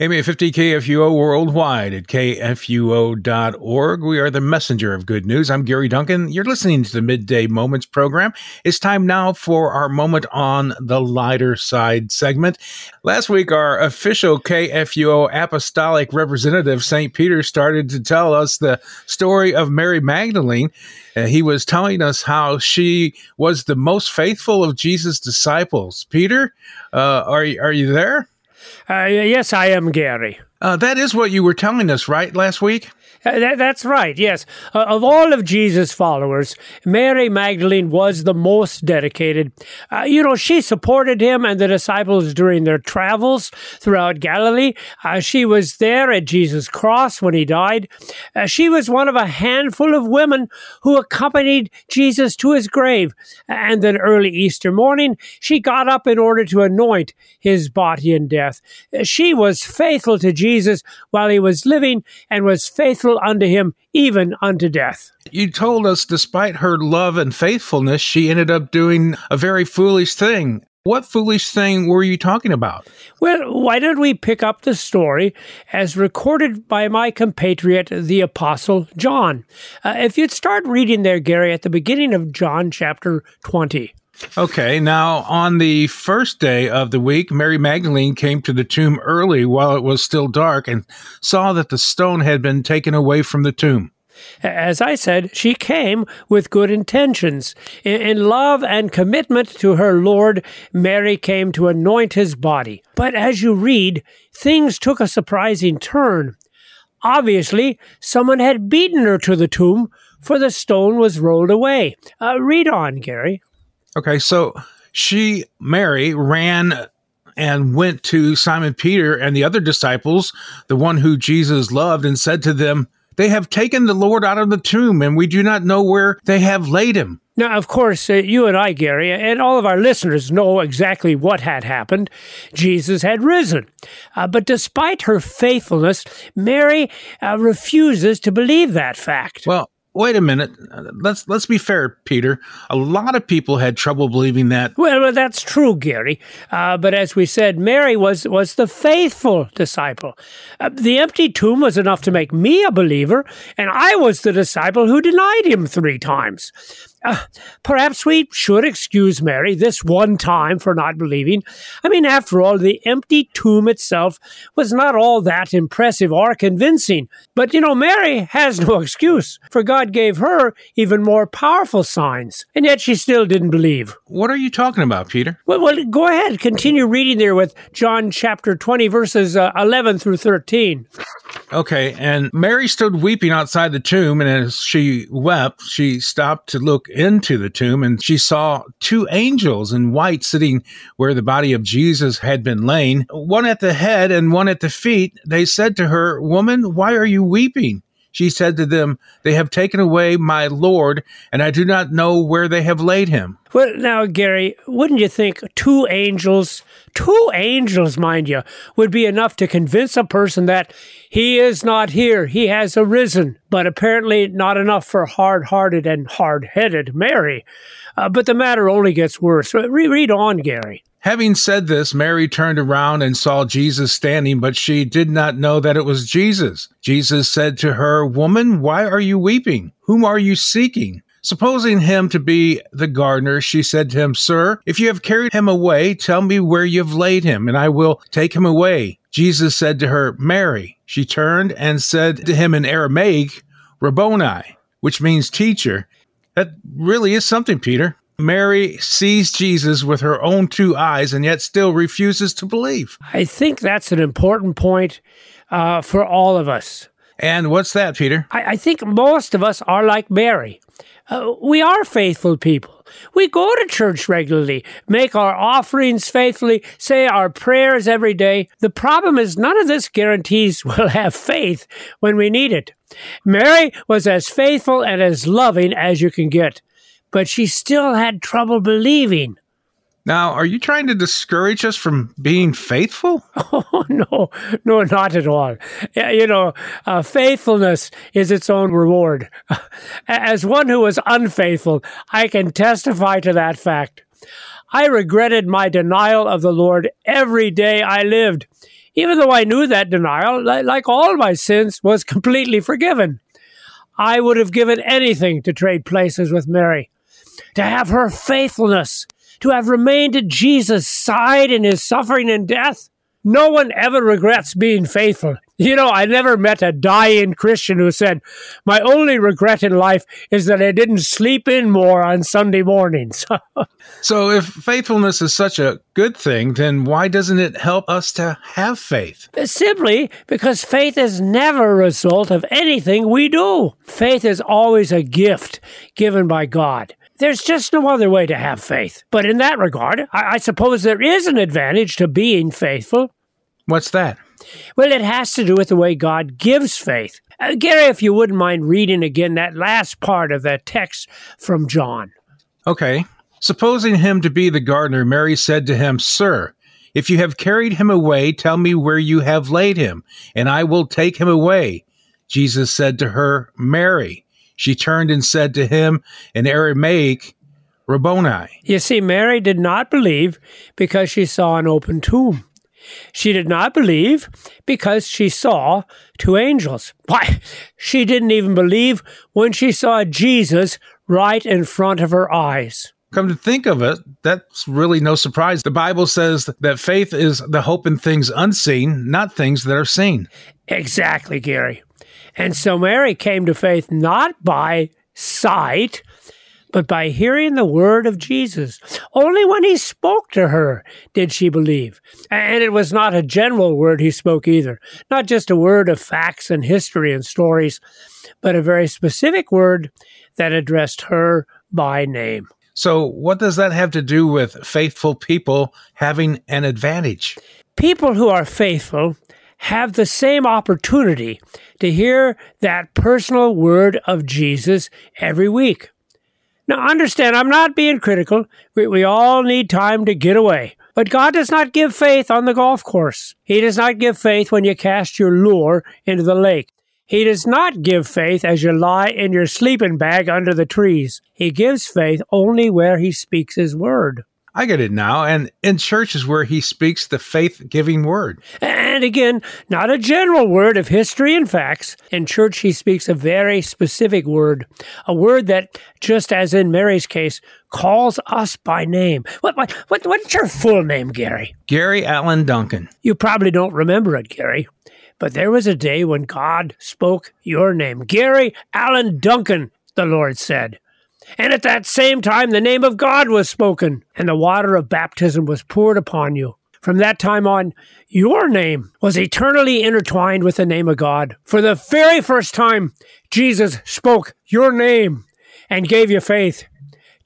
AM 850 KFUO worldwide at kfuo.org. We are the messenger of good news. I'm Gary Duncan. You're listening to the Midday Moments program. It's time now for our moment on the lighter side segment. Last week, our official KFUO apostolic representative, St. Peter, started to tell us the story of Mary Magdalene. Uh, he was telling us how she was the most faithful of Jesus' disciples. Peter, uh, are, are you there? Uh, yes, I am Gary. Uh, that is what you were telling us, right, last week? Uh, that, that's right, yes. Uh, of all of Jesus' followers, Mary Magdalene was the most dedicated. Uh, you know, she supported him and the disciples during their travels throughout Galilee. Uh, she was there at Jesus' cross when he died. Uh, she was one of a handful of women who accompanied Jesus to his grave. And then early Easter morning, she got up in order to anoint his body in death. Uh, she was faithful to Jesus while he was living and was faithful faithful unto him even unto death. You told us despite her love and faithfulness, she ended up doing a very foolish thing. What foolish thing were you talking about? Well, why don't we pick up the story as recorded by my compatriot, the Apostle John? Uh, if you'd start reading there, Gary, at the beginning of John chapter 20. Okay, now on the first day of the week, Mary Magdalene came to the tomb early while it was still dark and saw that the stone had been taken away from the tomb. As I said, she came with good intentions. In love and commitment to her Lord, Mary came to anoint his body. But as you read, things took a surprising turn. Obviously, someone had beaten her to the tomb, for the stone was rolled away. Uh, read on, Gary. Okay, so she, Mary, ran and went to Simon Peter and the other disciples, the one who Jesus loved, and said to them, They have taken the Lord out of the tomb, and we do not know where they have laid him. Now, of course, uh, you and I, Gary, and all of our listeners know exactly what had happened. Jesus had risen. Uh, but despite her faithfulness, Mary uh, refuses to believe that fact. Well, Wait a minute. Let's let's be fair, Peter. A lot of people had trouble believing that. Well, that's true, Gary. Uh, but as we said, Mary was was the faithful disciple. Uh, the empty tomb was enough to make me a believer, and I was the disciple who denied him three times. Uh, perhaps we should excuse Mary this one time for not believing. I mean, after all, the empty tomb itself was not all that impressive or convincing. But, you know, Mary has no excuse, for God gave her even more powerful signs, and yet she still didn't believe. What are you talking about, Peter? Well, well go ahead. Continue reading there with John chapter 20, verses uh, 11 through 13. Okay, and Mary stood weeping outside the tomb, and as she wept, she stopped to look into the tomb, and she saw two angels in white sitting where the body of Jesus had been lain, one at the head and one at the feet. They said to her, Woman, why are you weeping? She said to them, They have taken away my Lord, and I do not know where they have laid him. Well, now, Gary, wouldn't you think two angels, two angels, mind you, would be enough to convince a person that he is not here, he has arisen, but apparently not enough for hard hearted and hard headed Mary. Uh, but the matter only gets worse. Re- read on, Gary. Having said this, Mary turned around and saw Jesus standing, but she did not know that it was Jesus. Jesus said to her, Woman, why are you weeping? Whom are you seeking? Supposing him to be the gardener, she said to him, Sir, if you have carried him away, tell me where you have laid him, and I will take him away. Jesus said to her, Mary. She turned and said to him in Aramaic, Rabboni, which means teacher. That really is something, Peter. Mary sees Jesus with her own two eyes and yet still refuses to believe. I think that's an important point uh, for all of us. And what's that, Peter? I, I think most of us are like Mary. Uh, we are faithful people. We go to church regularly, make our offerings faithfully, say our prayers every day. The problem is none of this guarantees we'll have faith when we need it. Mary was as faithful and as loving as you can get but she still had trouble believing. Now, are you trying to discourage us from being faithful? Oh, no, no, not at all. You know, uh, faithfulness is its own reward. As one who was unfaithful, I can testify to that fact. I regretted my denial of the Lord every day I lived. Even though I knew that denial, like all my sins, was completely forgiven. I would have given anything to trade places with Mary, to have her faithfulness, to have remained at Jesus' side in his suffering and death. No one ever regrets being faithful. You know, I never met a dying Christian who said, My only regret in life is that I didn't sleep in more on Sunday mornings. so, if faithfulness is such a good thing, then why doesn't it help us to have faith? Simply because faith is never a result of anything we do. Faith is always a gift given by God. There's just no other way to have faith. But in that regard, I, I suppose there is an advantage to being faithful. What's that? Well, it has to do with the way God gives faith. Uh, Gary, if you wouldn't mind reading again that last part of that text from John. Okay. Supposing him to be the gardener, Mary said to him, Sir, if you have carried him away, tell me where you have laid him, and I will take him away. Jesus said to her, Mary. She turned and said to him in Aramaic, Rabboni. You see, Mary did not believe because she saw an open tomb. She did not believe because she saw two angels. Why, she didn't even believe when she saw Jesus right in front of her eyes. Come to think of it, that's really no surprise. The Bible says that faith is the hope in things unseen, not things that are seen. Exactly, Gary. And so Mary came to faith not by sight, but by hearing the word of Jesus. Only when he spoke to her did she believe. And it was not a general word he spoke either, not just a word of facts and history and stories, but a very specific word that addressed her by name. So, what does that have to do with faithful people having an advantage? People who are faithful have the same opportunity to hear that personal word of Jesus every week. Now, understand, I'm not being critical. We, we all need time to get away. But God does not give faith on the golf course. He does not give faith when you cast your lure into the lake. He does not give faith as you lie in your sleeping bag under the trees. He gives faith only where He speaks His word. I get it now. And in church is where he speaks the faith giving word. And again, not a general word of history and facts. In church, he speaks a very specific word, a word that, just as in Mary's case, calls us by name. What, what, what, what's your full name, Gary? Gary Allen Duncan. You probably don't remember it, Gary. But there was a day when God spoke your name. Gary Allen Duncan, the Lord said. And at that same time, the name of God was spoken, and the water of baptism was poured upon you. From that time on, your name was eternally intertwined with the name of God. For the very first time, Jesus spoke your name and gave you faith,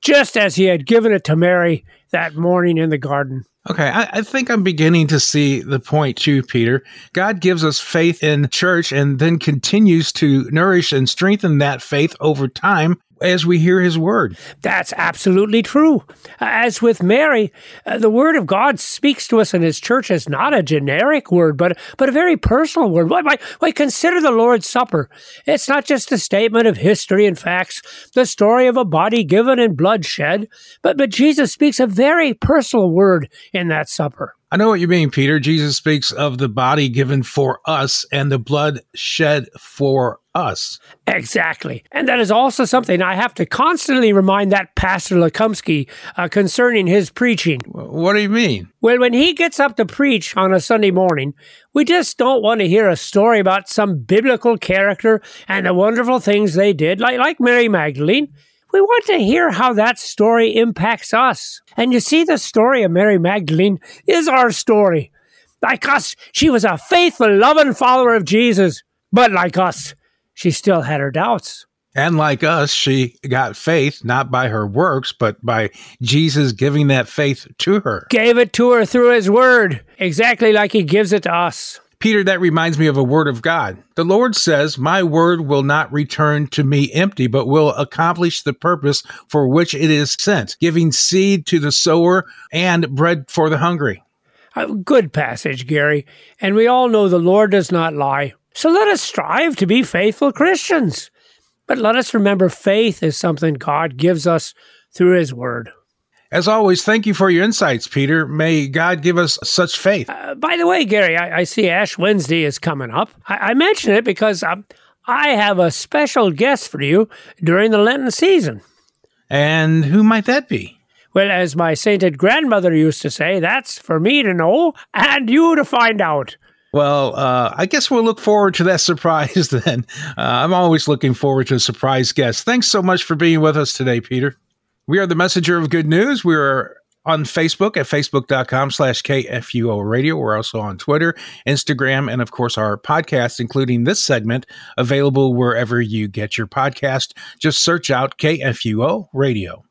just as he had given it to Mary that morning in the garden. Okay, I, I, think I'm beginning to see the point too, Peter. God gives us faith in church and then continues to nourish and strengthen that faith over time as we hear his word. That's absolutely true. As with Mary, uh, the word of God speaks to us in his church as not a generic word, but, but a very personal word. Why, why, why consider the Lord's Supper? It's not just a statement of history and facts, the story of a body given and blood shed, but, but Jesus speaks a very personal word in that supper. I know what you mean, Peter. Jesus speaks of the body given for us and the blood shed for us. Exactly. And that is also something I have to constantly remind that Pastor Lekumsky uh, concerning his preaching. What do you mean? Well, when he gets up to preach on a Sunday morning, we just don't want to hear a story about some biblical character and the wonderful things they did, like, like Mary Magdalene. We want to hear how that story impacts us. And you see, the story of Mary Magdalene is our story. Like us, she was a faithful, loving follower of Jesus. But like us, she still had her doubts. And like us, she got faith not by her works, but by Jesus giving that faith to her. Gave it to her through his word, exactly like he gives it to us. Peter, that reminds me of a word of God. The Lord says, My word will not return to me empty, but will accomplish the purpose for which it is sent, giving seed to the sower and bread for the hungry. A good passage, Gary. And we all know the Lord does not lie. So let us strive to be faithful Christians. But let us remember faith is something God gives us through His Word. As always, thank you for your insights, Peter. May God give us such faith. Uh, by the way, Gary, I, I, see Ash Wednesday is coming up. I, I mention it because um, I have a special guest for you during the Lenten season. And who might that be? Well, as my sainted grandmother used to say, that's for me to know and you to find out. Well, uh, I guess we'll look forward to that surprise then. Uh, I'm always looking forward to a surprise guest. Thanks so much for being with us today, Peter. We are the messenger of good news. We are on Facebook at facebook.com slash KFUO radio. We're also on Twitter, Instagram, and of course our podcast, including this segment, available wherever you get your podcast. Just search out KFUO radio.